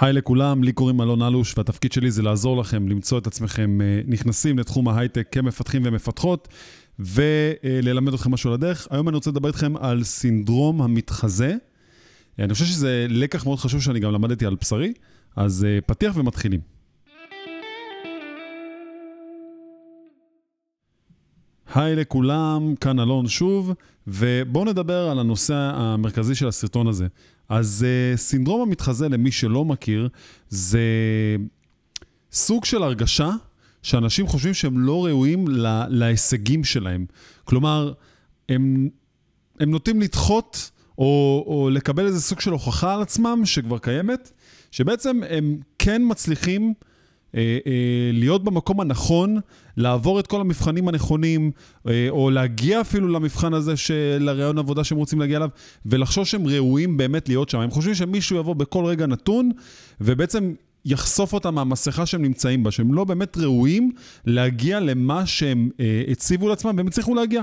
היי לכולם, לי קוראים אלון אלוש, והתפקיד שלי זה לעזור לכם למצוא את עצמכם אה, נכנסים לתחום ההייטק כמפתחים ומפתחות, וללמד אתכם משהו על הדרך. היום אני רוצה לדבר איתכם על סינדרום המתחזה. אני חושב שזה לקח מאוד חשוב שאני גם למדתי על בשרי, אז אה, פתיח ומתחילים. היי לכולם, כאן אלון שוב, ובואו נדבר על הנושא המרכזי של הסרטון הזה. אז uh, סינדרום המתחזה, למי שלא מכיר, זה סוג של הרגשה שאנשים חושבים שהם לא ראויים לה, להישגים שלהם. כלומר, הם, הם נוטים לדחות או, או לקבל איזה סוג של הוכחה על עצמם שכבר קיימת, שבעצם הם כן מצליחים אה, אה, להיות במקום הנכון, לעבור את כל המבחנים הנכונים, אה, או להגיע אפילו למבחן הזה של הרעיון עבודה שהם רוצים להגיע אליו, ולחשוב שהם ראויים באמת להיות שם. הם חושבים שמישהו יבוא בכל רגע נתון, ובעצם יחשוף אותם מהמסכה שהם נמצאים בה, שהם לא באמת ראויים להגיע למה שהם הציבו לעצמם, והם הצליחו להגיע.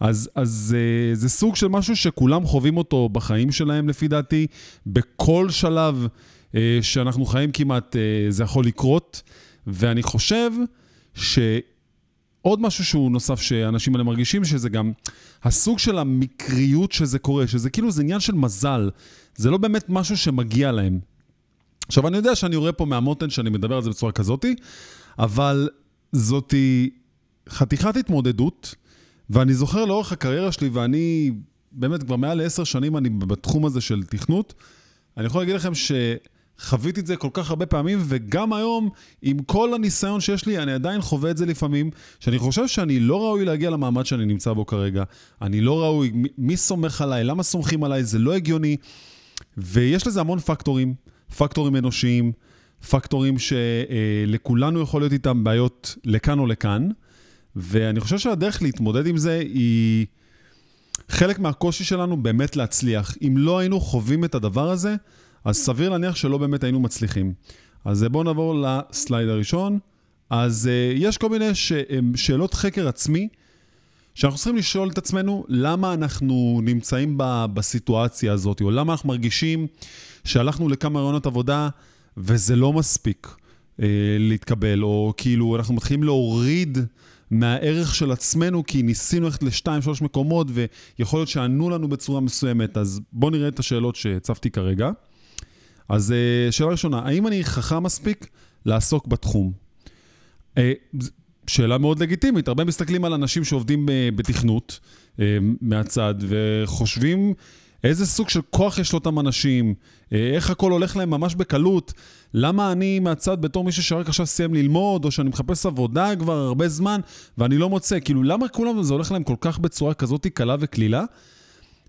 אז, אז זה סוג של משהו שכולם חווים אותו בחיים שלהם, לפי דעתי, בכל שלב. אה, שאנחנו חיים כמעט, אה, זה יכול לקרות, ואני חושב שעוד משהו שהוא נוסף שאנשים האלה מרגישים, שזה גם הסוג של המקריות שזה קורה, שזה כאילו זה עניין של מזל, זה לא באמת משהו שמגיע להם. עכשיו, אני יודע שאני רואה פה מהמותן שאני מדבר על זה בצורה כזאתי, אבל זאתי חתיכת התמודדות, ואני זוכר לאורך הקריירה שלי, ואני באמת כבר מעל לעשר שנים אני בתחום הזה של תכנות, אני יכול להגיד לכם ש... חוויתי את זה כל כך הרבה פעמים, וגם היום, עם כל הניסיון שיש לי, אני עדיין חווה את זה לפעמים, שאני חושב שאני לא ראוי להגיע למעמד שאני נמצא בו כרגע. אני לא ראוי, מי, סומך עליי, למה סומכים עליי, זה לא הגיוני. ויש לזה המון פקטורים, פקטורים אנושיים, פקטורים שלכולנו יכול להיות איתם בעיות לכאן או לכאן, ואני חושב שהדרך להתמודד עם זה היא חלק מהקושי שלנו באמת להצליח. אם לא היינו חווים את הדבר הזה, אז סביר להניח שלא באמת היינו מצליחים. אז בואו נעבור לסלייד הראשון. אז uh, יש כל מיני ש, um, שאלות חקר עצמי, שאנחנו צריכים לשאול את עצמנו למה אנחנו נמצאים ב, בסיטואציה הזאת, או למה אנחנו מרגישים שהלכנו לכמה רעיונות עבודה וזה לא מספיק uh, להתקבל, או כאילו אנחנו מתחילים להוריד מהערך של עצמנו, כי ניסינו ללכת לשתיים, שלוש מקומות, ויכול להיות שענו לנו בצורה מסוימת. אז בואו נראה את השאלות שהצפתי כרגע. אז אה, שאלה ראשונה, האם אני חכם מספיק לעסוק בתחום? אה, שאלה מאוד לגיטימית, הרבה מסתכלים על אנשים שעובדים אה, בתכנות מהצד וחושבים איזה סוג של כוח יש לאותם אנשים, איך הכל הולך להם ממש בקלות, למה אני מהצד בתור מישהו שרק עכשיו סיים ללמוד, או שאני מחפש עבודה כבר הרבה זמן ואני לא מוצא, כאילו למה כולם זה הולך להם כל כך בצורה כזאת קלה וקלילה?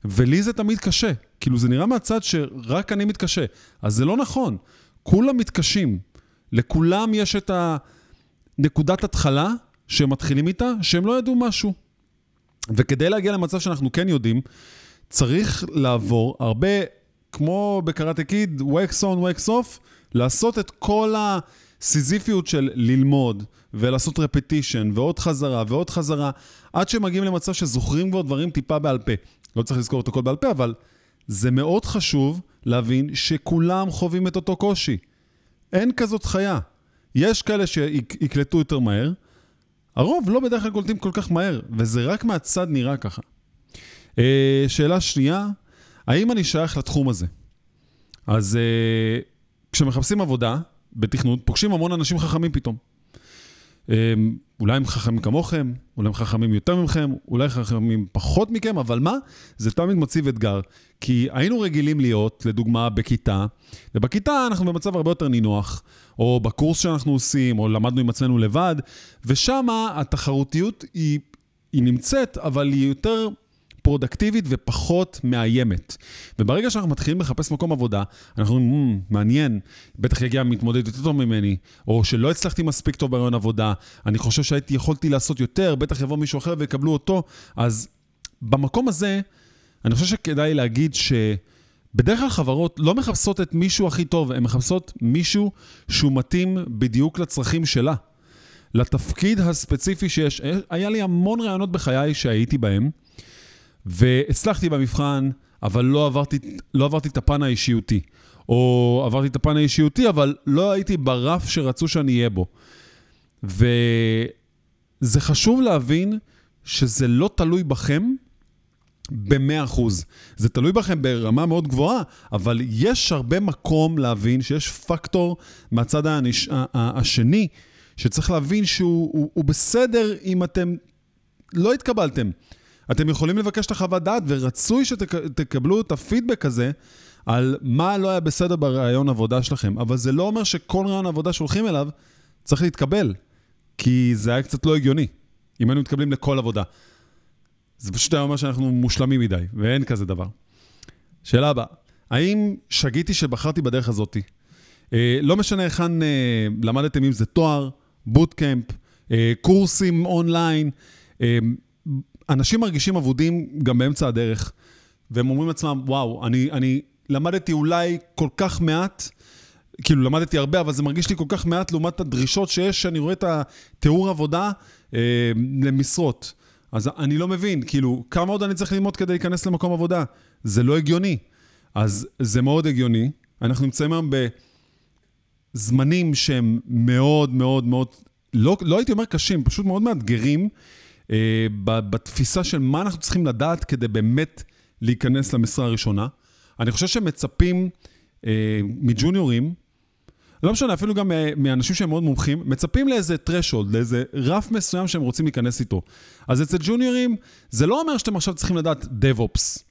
ולי זה תמיד קשה. כאילו, זה נראה מהצד שרק אני מתקשה. אז זה לא נכון. כולם מתקשים. לכולם יש את הנקודת התחלה שהם מתחילים איתה, שהם לא ידעו משהו. וכדי להגיע למצב שאנחנו כן יודעים, צריך לעבור הרבה, כמו בקראטה קיד, wax on, wax off, לעשות את כל הסיזיפיות של ללמוד, ולעשות רפטישן, ועוד חזרה, ועוד חזרה, עד שמגיעים למצב שזוכרים כבר דברים טיפה בעל פה. לא צריך לזכור את הכל בעל פה, אבל זה מאוד חשוב להבין שכולם חווים את אותו קושי. אין כזאת חיה. יש כאלה שיקלטו יותר מהר, הרוב לא בדרך כלל קולטים כל כך מהר, וזה רק מהצד נראה ככה. אה, שאלה שנייה, האם אני שייך לתחום הזה? אז אה, כשמחפשים עבודה בתכנות, פוגשים המון אנשים חכמים פתאום. אולי הם חכמים כמוכם, אולי הם חכמים יותר מכם, אולי חכמים פחות מכם, אבל מה? זה תמיד מציב אתגר. כי היינו רגילים להיות, לדוגמה, בכיתה, ובכיתה אנחנו במצב הרבה יותר נינוח, או בקורס שאנחנו עושים, או למדנו עם עצמנו לבד, ושם התחרותיות היא, היא נמצאת, אבל היא יותר פרודקטיבית ופחות מאיימת. וברגע שאנחנו מתחילים לחפש מקום עבודה, אנחנו אומרים, mm, מעניין, בטח יגיע מתמודד יותר טוב ממני, או שלא הצלחתי מספיק טוב ברעיון עבודה, אני חושב שהייתי יכולתי לעשות יותר, בטח יבוא מישהו אחר ויקבלו אותו, אז במקום הזה, אני חושב שכדאי להגיד ש... בדרך כלל חברות לא מחפשות את מישהו הכי טוב, הן מחפשות מישהו שהוא מתאים בדיוק לצרכים שלה. לתפקיד הספציפי שיש. היה לי המון רעיונות בחיי שהייתי בהם, והצלחתי במבחן, אבל לא עברתי, לא עברתי את הפן האישיותי. או עברתי את הפן האישיותי, אבל לא הייתי ברף שרצו שאני אהיה בו. וזה חשוב להבין שזה לא תלוי בכם ב-100%. זה תלוי בכם ברמה מאוד גבוהה, אבל יש הרבה מקום להבין שיש פקטור מהצד הנש... השני, שצריך להבין שהוא הוא, הוא בסדר אם אתם לא התקבלתם. אתם יכולים לבקש את החוות דעת, ורצוי שתקבלו את הפידבק הזה על מה לא היה בסדר ברעיון עבודה שלכם. אבל זה לא אומר שכל רעיון עבודה שהולכים אליו צריך להתקבל, כי זה היה קצת לא הגיוני, אם היינו מתקבלים לכל עבודה. זה פשוט היה אומר שאנחנו מושלמים מדי, ואין כזה דבר. שאלה הבאה, האם שגיתי שבחרתי בדרך הזאתי? אה, לא משנה היכן אה, למדתם, אם זה תואר, בוטקאמפ, אה, קורסים אונליין, אה, אנשים מרגישים אבודים גם באמצע הדרך, והם אומרים לעצמם, וואו, אני, אני למדתי אולי כל כך מעט, כאילו למדתי הרבה, אבל זה מרגיש לי כל כך מעט לעומת הדרישות שיש, שאני רואה את התיאור עבודה אה, למשרות. אז אני לא מבין, כאילו, כמה עוד אני צריך ללמוד כדי להיכנס למקום עבודה? זה לא הגיוני. אז זה מאוד הגיוני. אנחנו נמצאים היום בזמנים שהם מאוד מאוד מאוד, לא, לא הייתי אומר קשים, פשוט מאוד מאתגרים, בתפיסה של מה אנחנו צריכים לדעת כדי באמת להיכנס למשרה הראשונה. אני חושב שמצפים אה, מג'וניורים, לא משנה, אפילו גם אה, מאנשים שהם מאוד מומחים, מצפים לאיזה threshold, לאיזה רף מסוים שהם רוצים להיכנס איתו. אז אצל ג'וניורים, זה לא אומר שאתם עכשיו צריכים לדעת DevOps,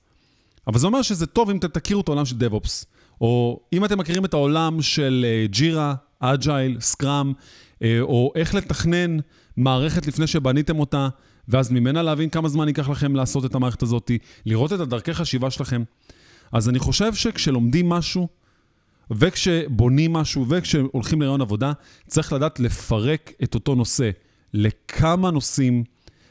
אבל זה אומר שזה טוב אם אתם תכירו את העולם של DevOps, או אם אתם מכירים את העולם של ג'ירה, אג'ייל, סקראם, או איך לתכנן מערכת לפני שבניתם אותה, ואז ממנה להבין כמה זמן ייקח לכם לעשות את המערכת הזאת, לראות את הדרכי חשיבה שלכם. אז אני חושב שכשלומדים משהו, וכשבונים משהו, וכשהולכים לרעיון עבודה, צריך לדעת לפרק את אותו נושא לכמה נושאים,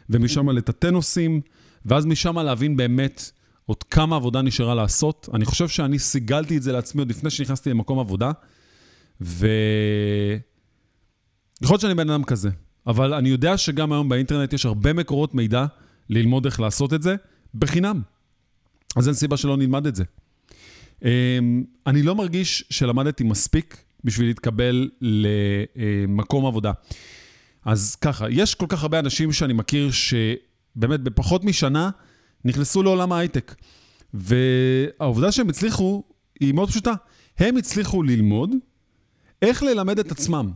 ומשם לתתי נושאים, ואז משם להבין באמת עוד כמה עבודה נשארה לעשות. אני חושב שאני סיגלתי את זה לעצמי עוד לפני שנכנסתי למקום עבודה, ו... יכול להיות שאני בן אדם כזה. אבל אני יודע שגם היום באינטרנט יש הרבה מקורות מידע ללמוד איך לעשות את זה בחינם. אז אין סיבה שלא נלמד את זה. אמ, אני לא מרגיש שלמדתי מספיק בשביל להתקבל למקום עבודה. אז ככה, יש כל כך הרבה אנשים שאני מכיר שבאמת בפחות משנה נכנסו לעולם ההייטק. והעובדה שהם הצליחו היא מאוד פשוטה. הם הצליחו ללמוד איך ללמד את עצמם.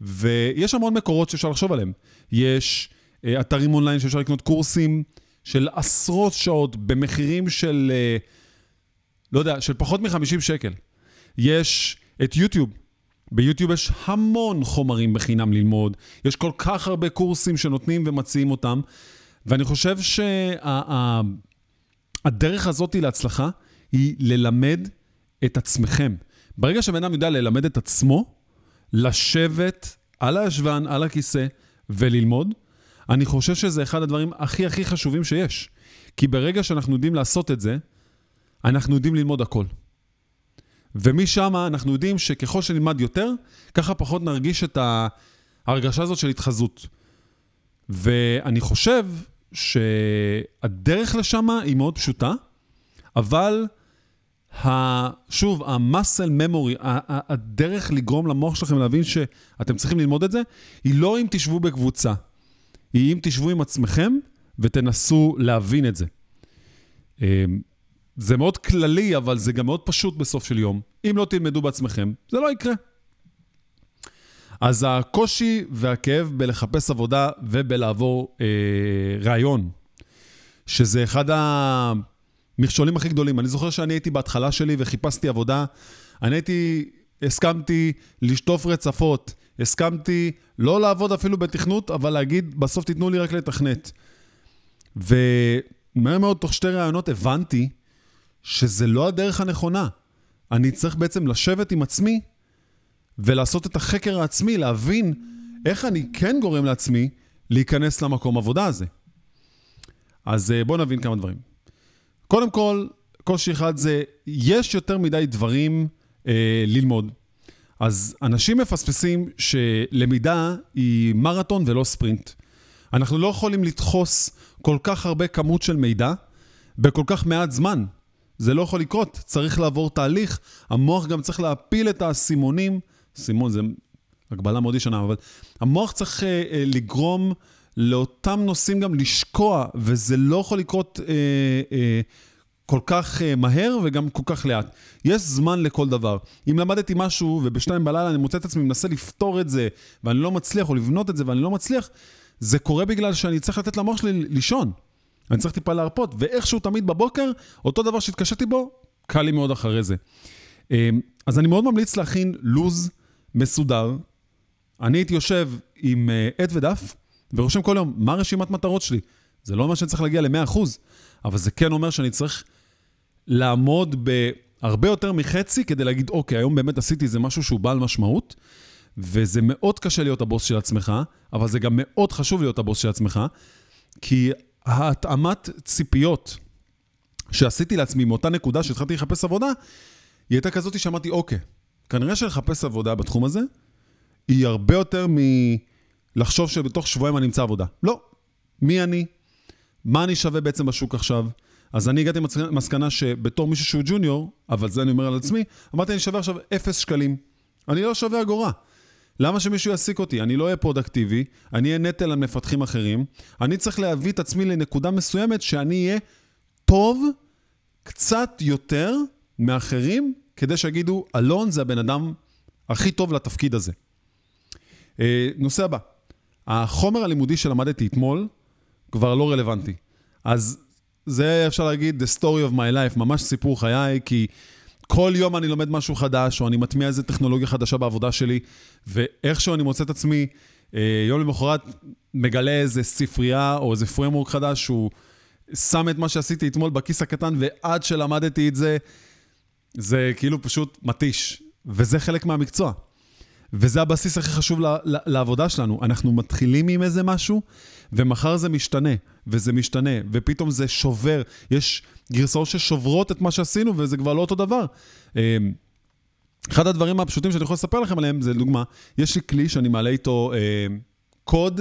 ויש המון מקורות שאפשר לחשוב עליהם. יש אה, אתרים אונליין שאפשר לקנות קורסים של עשרות שעות במחירים של, אה, לא יודע, של פחות מ-50 שקל. יש את יוטיוב. ביוטיוב יש המון חומרים בחינם ללמוד, יש כל כך הרבה קורסים שנותנים ומציעים אותם, ואני חושב שהדרך שה, הזאת להצלחה היא ללמד את עצמכם. ברגע שבן אדם יודע ללמד את עצמו, לשבת על הישבן, על הכיסא, וללמוד, אני חושב שזה אחד הדברים הכי הכי חשובים שיש. כי ברגע שאנחנו יודעים לעשות את זה, אנחנו יודעים ללמוד הכל. ומשם אנחנו יודעים שככל שנלמד יותר, ככה פחות נרגיש את ההרגשה הזאת של התחזות. ואני חושב שהדרך לשם היא מאוד פשוטה, אבל שוב, ה-muscle הדרך לגרום למוח שלכם להבין שאתם צריכים ללמוד את זה, היא לא אם תשבו בקבוצה, היא אם תשבו עם עצמכם ותנסו להבין את זה. אמ, זה מאוד כללי, אבל זה גם מאוד פשוט בסוף של יום. אם לא תלמדו בעצמכם, זה לא יקרה. אז הקושי והכאב בלחפש עבודה ובלעבור אה, ראיון, שזה אחד ה... המכשולים הכי גדולים. אני זוכר שאני הייתי בהתחלה שלי וחיפשתי עבודה. אני הייתי, הסכמתי לשטוף רצפות, הסכמתי לא לעבוד אפילו בתכנות, אבל להגיד, בסוף תיתנו לי רק לתכנת. ומהר מאוד, תוך שתי ראיונות, הבנתי שזה לא הדרך הנכונה. אני צריך בעצם לשבת עם עצמי ולעשות את החקר העצמי, להבין איך אני כן גורם לעצמי להיכנס למקום עבודה הזה. אז אה, בואו נבין כמה דברים. קודם כל, קושי אחד זה, יש יותר מדי דברים אה, ללמוד. אז אנשים מפספסים שלמידה היא מרתון ולא ספרינט. אנחנו לא יכולים לדחוס כל כך הרבה כמות של מידע בכל כך מעט זמן. זה לא יכול לקרות, צריך לעבור תהליך, המוח גם צריך להפיל את האסימונים, סימון זה הגבלה מאוד ישנה, אבל המוח צריך אה, אה, לגרום לאותם נושאים גם לשקוע, וזה לא יכול לקרות אה, אה, כל כך אה, מהר וגם כל כך לאט. יש זמן לכל דבר. אם למדתי משהו ובשתיים בלילה אני מוצא את עצמי מנסה לפתור את זה, ואני לא מצליח, או לבנות את זה ואני לא מצליח, זה קורה בגלל שאני צריך לתת למוח שלי לישון. אני צריך טיפה להרפות, ואיכשהו תמיד בבוקר, אותו דבר שהתקשיתי בו, קל לי מאוד אחרי זה. אה, אז אני מאוד ממליץ להכין לוז מסודר. אני הייתי יושב עם אה, עט ודף, ורושם כל יום, מה רשימת מטרות שלי? זה לא אומר שאני צריך להגיע ל-100%, אבל זה כן אומר שאני צריך לעמוד בהרבה יותר מחצי כדי להגיד, אוקיי, היום באמת עשיתי איזה משהו שהוא בעל משמעות, וזה מאוד קשה להיות הבוס של עצמך, אבל זה גם מאוד חשוב להיות הבוס של עצמך, כי ההתאמת ציפיות שעשיתי לעצמי מאותה נקודה שהתחלתי לחפש עבודה, היא הייתה כזאת שאמרתי, אוקיי, כנראה שלחפש עבודה בתחום הזה, היא הרבה יותר מלחשוב שבתוך שבועיים אני אמצא עבודה. לא. מי אני? מה אני שווה בעצם בשוק עכשיו? אז אני הגעתי למסקנה שבתור מישהו שהוא ג'וניור, אבל זה אני אומר על עצמי, אמרתי, אני שווה עכשיו אפס שקלים. אני לא שווה אגורה. למה שמישהו יעסיק אותי? אני לא אהיה פרודקטיבי, אני אהיה נטל על מפתחים אחרים. אני צריך להביא את עצמי לנקודה מסוימת שאני אהיה טוב קצת יותר מאחרים, כדי שיגידו, אלון זה הבן אדם הכי טוב לתפקיד הזה. אה, נושא הבא, החומר הלימודי שלמדתי אתמול כבר לא רלוונטי. אז זה אפשר להגיד the story of my life, ממש סיפור חיי, כי כל יום אני לומד משהו חדש, או אני מטמיע איזה טכנולוגיה חדשה בעבודה שלי, ואיכשהו אני מוצא את עצמי, אה, יום למחרת מגלה איזה ספרייה או איזה framework חדש, שהוא שם את מה שעשיתי אתמול בכיס הקטן, ועד שלמדתי את זה, זה כאילו פשוט מתיש. וזה חלק מהמקצוע. וזה הבסיס הכי חשוב לעבודה שלנו. אנחנו מתחילים עם איזה משהו, ומחר זה משתנה, וזה משתנה, ופתאום זה שובר. יש גרסאות ששוברות את מה שעשינו, וזה כבר לא אותו דבר. אמ, אחד הדברים הפשוטים שאני יכול לספר לכם עליהם, זה לדוגמה, יש לי כלי שאני מעלה איתו אה, קוד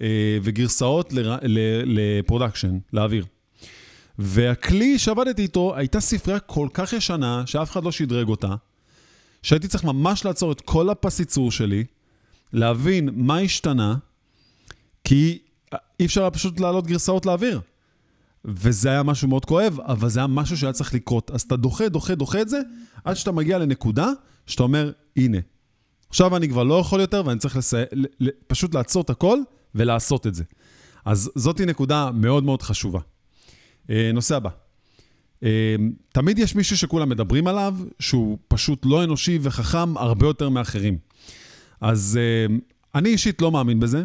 אה, וגרסאות ל production, לאוויר. והכלי שעבדתי איתו הייתה ספרייה כל כך ישנה, שאף אחד לא שדרג אותה, שהייתי צריך ממש לעצור את כל הפס ייצור שלי, להבין מה השתנה, כי אי אפשר היה פשוט להעלות גרסאות לאוויר. וזה היה משהו מאוד כואב, אבל זה היה משהו שהיה צריך לקרות. אז אתה דוחה, דוחה, דוחה את זה, עד שאתה מגיע לנקודה שאתה אומר, הנה, עכשיו אני כבר לא יכול יותר ואני צריך לסי... פשוט לעצור את הכל ולעשות את זה. אז זאתי נקודה מאוד מאוד חשובה. אה, נושא הבא. אמ, תמיד יש מישהו שכולם מדברים עליו, שהוא פשוט לא אנושי וחכם הרבה יותר מאחרים. אז אמ, אני אישית לא מאמין בזה.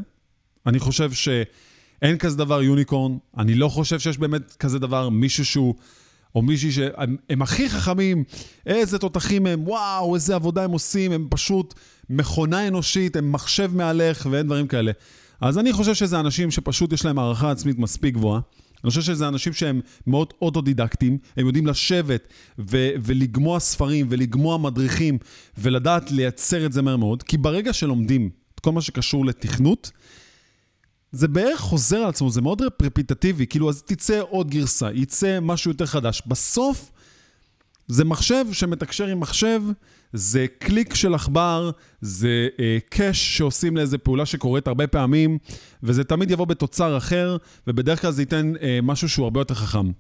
אני חושב שאין כזה דבר יוניקורן. אני לא חושב שיש באמת כזה דבר מישהו שהוא... או מישהי שהם הכי חכמים, איזה תותחים הם, וואו, איזה עבודה הם עושים, הם פשוט מכונה אנושית, הם מחשב מעליך ואין דברים כאלה. אז אני חושב שזה אנשים שפשוט יש להם הערכה עצמית מספיק גבוהה. אני חושב שזה אנשים שהם מאוד אוטודידקטים, הם יודעים לשבת ו- ולגמוע ספרים ולגמוע מדריכים ולדעת לייצר את זה מהר מאוד, כי ברגע שלומדים את כל מה שקשור לתכנות, זה בערך חוזר על עצמו, זה מאוד רפרפיטטיבי, כאילו אז תצא עוד גרסה, יצא משהו יותר חדש. בסוף זה מחשב שמתקשר עם מחשב, זה קליק של עכבר, זה אה, קאש שעושים לאיזה פעולה שקורית הרבה פעמים, וזה תמיד יבוא בתוצר אחר, ובדרך כלל זה ייתן אה, משהו שהוא הרבה יותר חכם.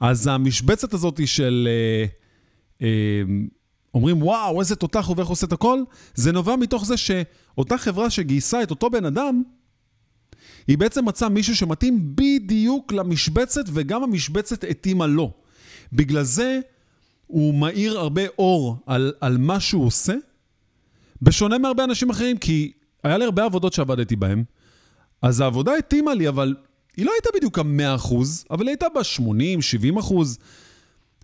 אז המשבצת הזאת של... אה, אה, אומרים, וואו, איזה תותח הוא ואיך עושה את הכל, זה נובע מתוך זה שאותה חברה שגייסה את אותו בן אדם, היא בעצם מצאה מישהו שמתאים בדיוק למשבצת, וגם המשבצת התאימה לו. בגלל זה הוא מאיר הרבה אור על, על מה שהוא עושה, בשונה מהרבה אנשים אחרים, כי היה לי הרבה עבודות שעבדתי בהן, אז העבודה התאימה לי, אבל היא לא הייתה בדיוק ה-100%, אבל היא הייתה ב-80-70%,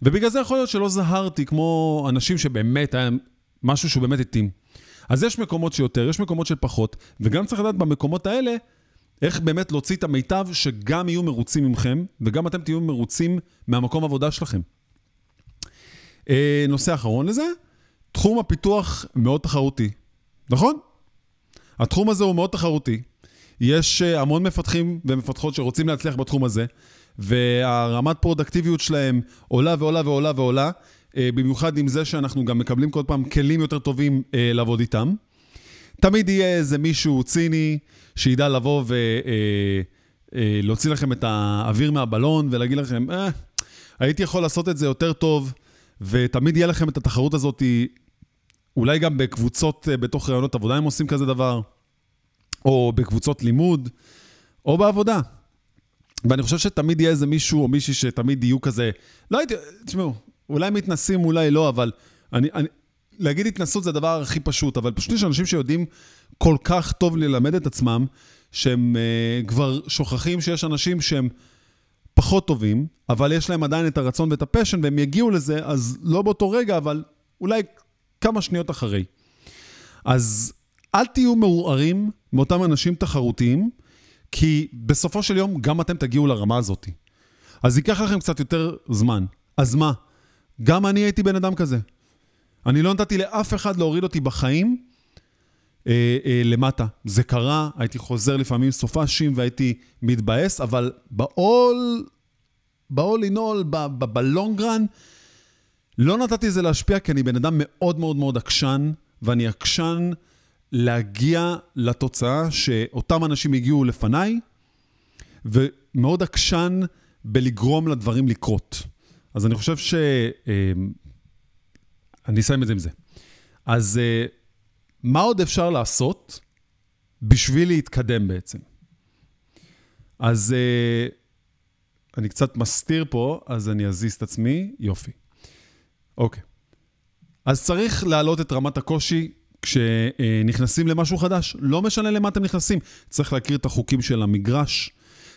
ובגלל זה יכול להיות שלא זהרתי כמו אנשים שבאמת היה משהו שהוא באמת התאים. אז יש מקומות שיותר, יש מקומות של פחות, וגם צריך לדעת במקומות האלה, איך באמת להוציא את המיטב שגם יהיו מרוצים ממכם, וגם אתם תהיו מרוצים מהמקום עבודה שלכם. אה, נושא אחרון לזה, תחום הפיתוח מאוד תחרותי, נכון? התחום הזה הוא מאוד תחרותי. יש אה, המון מפתחים ומפתחות שרוצים להצליח בתחום הזה, והרמת פרודקטיביות שלהם עולה ועולה ועולה ועולה, אה, במיוחד עם זה שאנחנו גם מקבלים כל פעם כלים יותר טובים לעבוד איתם. תמיד יהיה איזה מישהו ציני שידע לבוא ולהוציא לכם את האוויר מהבלון ולהגיד לכם, אה, הייתי יכול לעשות את זה יותר טוב, ותמיד יהיה לכם את התחרות הזאת, אולי גם בקבוצות בתוך רעיונות עבודה הם עושים כזה דבר, או בקבוצות לימוד, או בעבודה. ואני חושב שתמיד יהיה איזה מישהו או מישהי שתמיד יהיו כזה, לא הייתי, תשמעו, אולי מתנסים, אולי לא, אבל אני, אני, להגיד התנסות זה הדבר הכי פשוט, אבל פשוט יש אנשים שיודעים כל כך טוב ללמד את עצמם, שהם uh, כבר שוכחים שיש אנשים שהם פחות טובים, אבל יש להם עדיין את הרצון ואת הפשן, והם יגיעו לזה, אז לא באותו רגע, אבל אולי כמה שניות אחרי. אז אל תהיו מעורערים מאותם אנשים תחרותיים, כי בסופו של יום גם אתם תגיעו לרמה הזאת. אז ייקח לכם קצת יותר זמן. אז מה? גם אני הייתי בן אדם כזה. אני לא נתתי לאף אחד להוריד אותי בחיים אה, אה, למטה. זה קרה, הייתי חוזר לפעמים סופאשים והייתי מתבאס, אבל בעול, בעול לנעול, בלונגרן, לא נתתי לזה להשפיע, כי אני בן אדם מאוד מאוד מאוד עקשן, ואני עקשן להגיע לתוצאה שאותם אנשים הגיעו לפניי, ומאוד עקשן בלגרום לדברים לקרות. אז אני חושב ש... אה, אני אסיים את זה עם זה. אז אה, מה עוד אפשר לעשות בשביל להתקדם בעצם? אז אה, אני קצת מסתיר פה, אז אני אזיז את עצמי. יופי. אוקיי. אז צריך להעלות את רמת הקושי כשנכנסים למשהו חדש. לא משנה למה אתם נכנסים. צריך להכיר את החוקים של המגרש.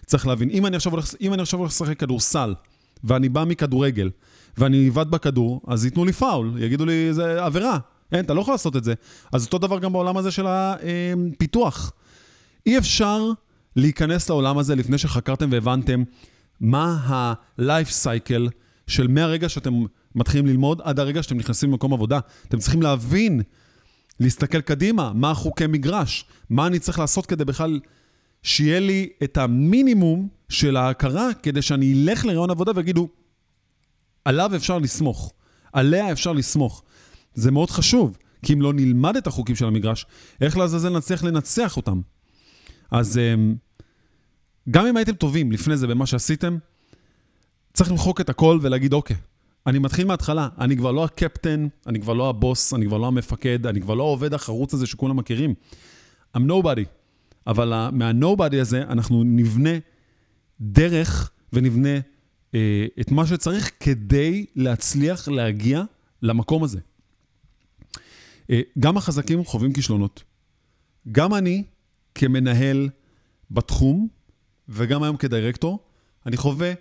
צריך להבין, אם אני עכשיו הולך, אם אני עכשיו הולך לשחק כדורסל, ואני בא מכדורגל, ואני אבד בכדור, אז ייתנו לי פאול, יגידו לי, זה עבירה. אין, אתה לא יכול לעשות את זה. אז אותו דבר גם בעולם הזה של הפיתוח. אי אפשר להיכנס לעולם הזה לפני שחקרתם והבנתם מה ה-life cycle של מהרגע שאתם מתחילים ללמוד עד הרגע שאתם נכנסים למקום עבודה. אתם צריכים להבין, להסתכל קדימה, מה החוקי מגרש, מה אני צריך לעשות כדי בכלל שיהיה לי את המינימום של ההכרה, כדי שאני אלך לרעיון עבודה ויגידו, עליו אפשר לסמוך, עליה אפשר לסמוך. זה מאוד חשוב, כי אם לא נלמד את החוקים של המגרש, איך לעזאזל נצליח לנצח אותם? אז אמ, גם אם הייתם טובים לפני זה במה שעשיתם, צריך למחוק את הכל ולהגיד, אוקיי, אני מתחיל מההתחלה, אני כבר לא הקפטן, אני כבר לא הבוס, אני כבר לא המפקד, אני כבר לא העובד החרוץ הזה שכולם מכירים. I'm nobody. אבל מה-nobody הזה אנחנו נבנה דרך ונבנה אה, את מה שצריך כדי להצליח להגיע למקום הזה. אה, גם החזקים חווים כישלונות. גם אני, כמנהל בתחום, וגם היום כדירקטור, אני חווה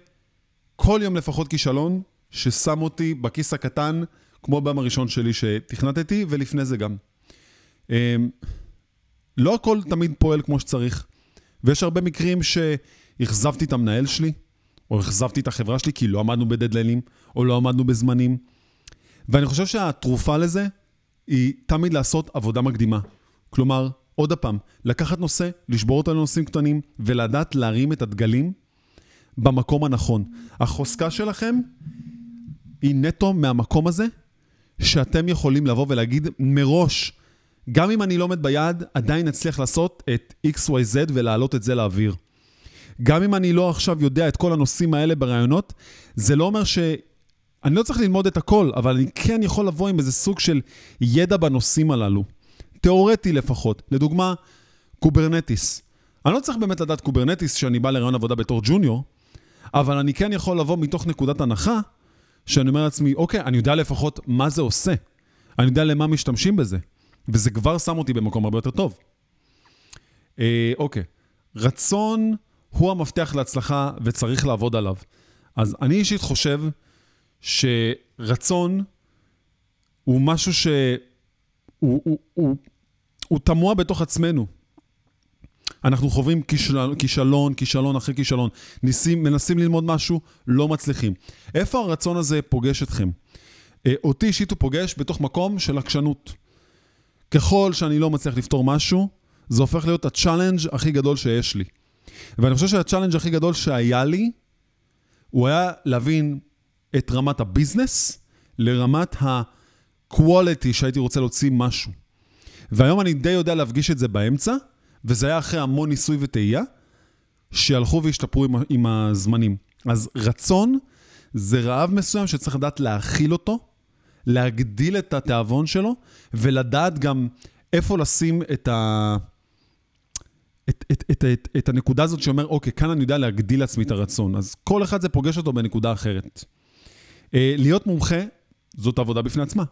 כל יום לפחות כישלון ששם אותי בכיס הקטן, כמו ביום הראשון שלי שתכנתתי, ולפני זה גם. אה, לא הכל תמיד פועל כמו שצריך, ויש הרבה מקרים שאכזבתי את המנהל שלי, או אכזבתי את החברה שלי כי לא עמדנו בדדליינים, או לא עמדנו בזמנים. ואני חושב שהתרופה לזה היא תמיד לעשות עבודה מקדימה. כלומר, עוד פעם, לקחת נושא, לשבור אותו לנושאים קטנים, ולדעת להרים את הדגלים במקום הנכון. החוזקה שלכם היא נטו מהמקום הזה, שאתם יכולים לבוא ולהגיד מראש, גם אם אני לא עומד ביעד, עדיין אצליח לעשות את XYZ ולהעלות את זה לאוויר. גם אם אני לא עכשיו יודע את כל הנושאים האלה בראיונות, זה לא אומר ש... אני לא צריך ללמוד את הכל, אבל אני כן יכול לבוא עם איזה סוג של ידע בנושאים הללו. תיאורטי לפחות. לדוגמה, Kubernetes. אני לא צריך באמת לדעת Kubernetes כשאני בא לראיון עבודה בתור junior, אבל אני כן יכול לבוא מתוך נקודת הנחה, שאני אומר לעצמי, אוקיי, אני יודע לפחות מה זה עושה. אני יודע למה משתמשים בזה. וזה כבר שם אותי במקום הרבה יותר טוב. אה, אוקיי, רצון הוא המפתח להצלחה וצריך לעבוד עליו. אז אני אישית חושב שרצון הוא משהו שהוא הוא, הוא, הוא, תמוה בתוך עצמנו. אנחנו חווים כישלון, כישלון, כישלון אחרי כישלון. ניסים, מנסים ללמוד משהו, לא מצליחים. איפה הרצון הזה פוגש אתכם? אה, אותי אישית הוא פוגש בתוך מקום של עקשנות. ככל שאני לא מצליח לפתור משהו, זה הופך להיות ה challenge הכי גדול שיש לי. ואני חושב שה challenge הכי גדול שהיה לי, הוא היה להבין את רמת ה business לרמת ה-quality שהייתי רוצה להוציא משהו. והיום אני די יודע להפגיש את זה באמצע, וזה היה אחרי המון ניסוי וטעייה, שהלכו והשתפרו עם, עם הזמנים. אז רצון זה רעב מסוים שצריך לדעת להכיל אותו, להגדיל את התיאבון שלו, ולדעת גם איפה לשים את ה... את, את, את, את, את הנקודה הזאת שאומר, אוקיי, כאן אני יודע להגדיל לעצמי את הרצון. אז כל אחד זה פוגש אותו בנקודה אחרת. אה, להיות מומחה זאת עבודה בפני עצמה.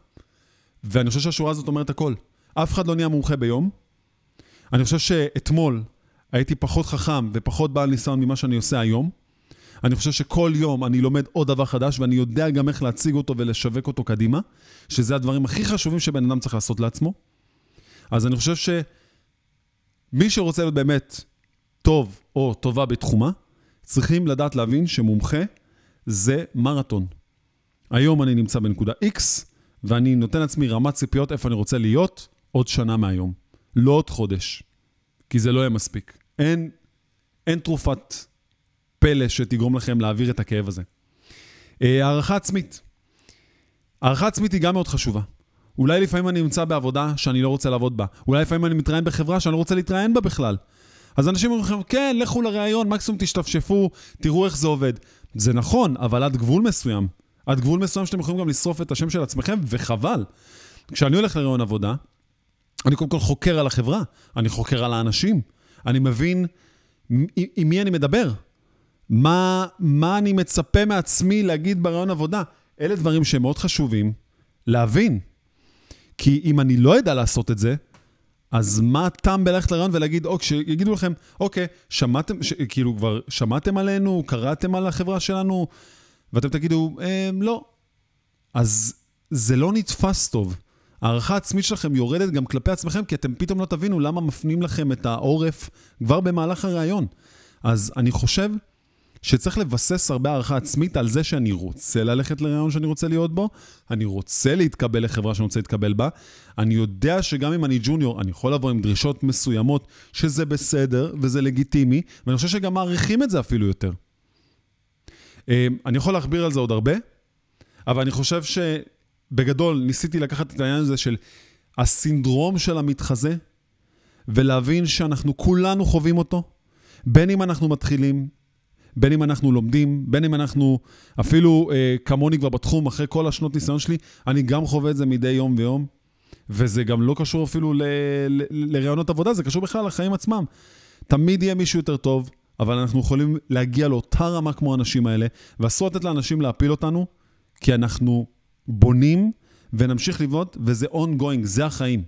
ואני חושב שהשורה הזאת אומרת הכל. אף אחד לא נהיה מומחה ביום. אני חושב שאתמול הייתי פחות חכם ופחות בעל ניסיון ממה שאני עושה היום. אני חושב שכל יום אני לומד עוד דבר חדש, ואני יודע גם איך להציג אותו ולשווק אותו קדימה, שזה הדברים הכי חשובים שבן אדם צריך לעשות לעצמו. אז אני חושב שמי שרוצה להיות באמת טוב או טובה בתחומה, צריכים לדעת להבין שמומחה זה מרתון. היום אני נמצא בנקודה X, ואני נותן לעצמי רמת ציפיות איפה אני רוצה להיות עוד שנה מהיום. לא עוד חודש, כי זה לא יהיה מספיק. אין, אין תרופת פלא שתגרום לכם להעביר את הכאב הזה. אה, הערכה עצמית. הערכה עצמית היא גם מאוד חשובה. אולי לפעמים אני נמצא בעבודה שאני לא רוצה לעבוד בה. אולי לפעמים אני מתראיין בחברה שאני לא רוצה להתראיין בה בכלל. אז אנשים אומרים לכם, כן, לכו לראיון, מקסימום תשתפשפו, תראו איך זה עובד. זה נכון, אבל עד גבול מסוים. עד גבול מסוים שאתם יכולים גם לשרוף את השם של עצמכם, וחבל. כשאני הולך לראיון עבודה, אני קודם כל חוקר על החברה, אני חוקר על האנשים, אני מבין עם מי אני מדבר, מה, מה אני מצפה מעצמי להגיד בראיון עבודה. אלה דברים שהם מאוד חשובים להבין. כי אם אני לא אדע לעשות את זה, אז מה הטעם בללכת לרעיון ולהגיד, אוקיי, שיגידו לכם, אוקיי, שמעתם, ש, כאילו כבר שמעתם עלינו, קראתם על החברה שלנו, ואתם תגידו, אה, לא. אז זה לא נתפס טוב. הערכה העצמית שלכם יורדת גם כלפי עצמכם, כי אתם פתאום לא תבינו למה מפנים לכם את העורף כבר במהלך הראיון. אז אני חושב שצריך לבסס הרבה הערכה עצמית על זה שאני רוצה ללכת לראיון שאני רוצה להיות בו, אני רוצה להתקבל לחברה שאני רוצה להתקבל בה, אני יודע שגם אם אני ג'וניור, אני יכול לבוא עם דרישות מסוימות, שזה בסדר וזה לגיטימי, ואני חושב שגם מעריכים את זה אפילו יותר. אה, אני יכול להכביר על זה עוד הרבה, אבל אני חושב שבגדול ניסיתי לקחת את העניין הזה של הסינדרום של המתחזה, ולהבין שאנחנו כולנו חווים אותו, בין אם אנחנו מתחילים, בין אם אנחנו לומדים, בין אם אנחנו אפילו אה, כמוני כבר בתחום, אחרי כל השנות ניסיון שלי, אני גם חווה את זה מדי יום ויום, וזה גם לא קשור אפילו לרעיונות עבודה, זה קשור בכלל לחיים עצמם. תמיד יהיה מישהו יותר טוב, אבל אנחנו יכולים להגיע לאותה רמה כמו האנשים האלה, ואסור לתת לאנשים להפיל אותנו, כי אנחנו בונים ונמשיך לבנות, וזה ongoing, זה החיים.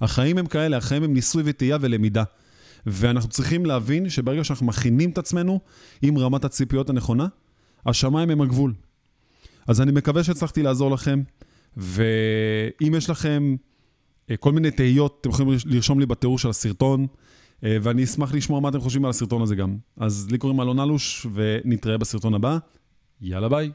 החיים הם כאלה, החיים הם ניסוי וטעייה ולמידה. ואנחנו צריכים להבין שברגע שאנחנו מכינים את עצמנו עם רמת הציפיות הנכונה, השמיים הם הגבול. אז אני מקווה שהצלחתי לעזור לכם, ואם יש לכם אה, כל מיני תהיות, אתם יכולים לרשום לי בתיאור של הסרטון, אה, ואני אשמח לשמוע מה אתם חושבים על הסרטון הזה גם. אז לי קוראים אלון אלוש, ונתראה בסרטון הבא. יאללה ביי.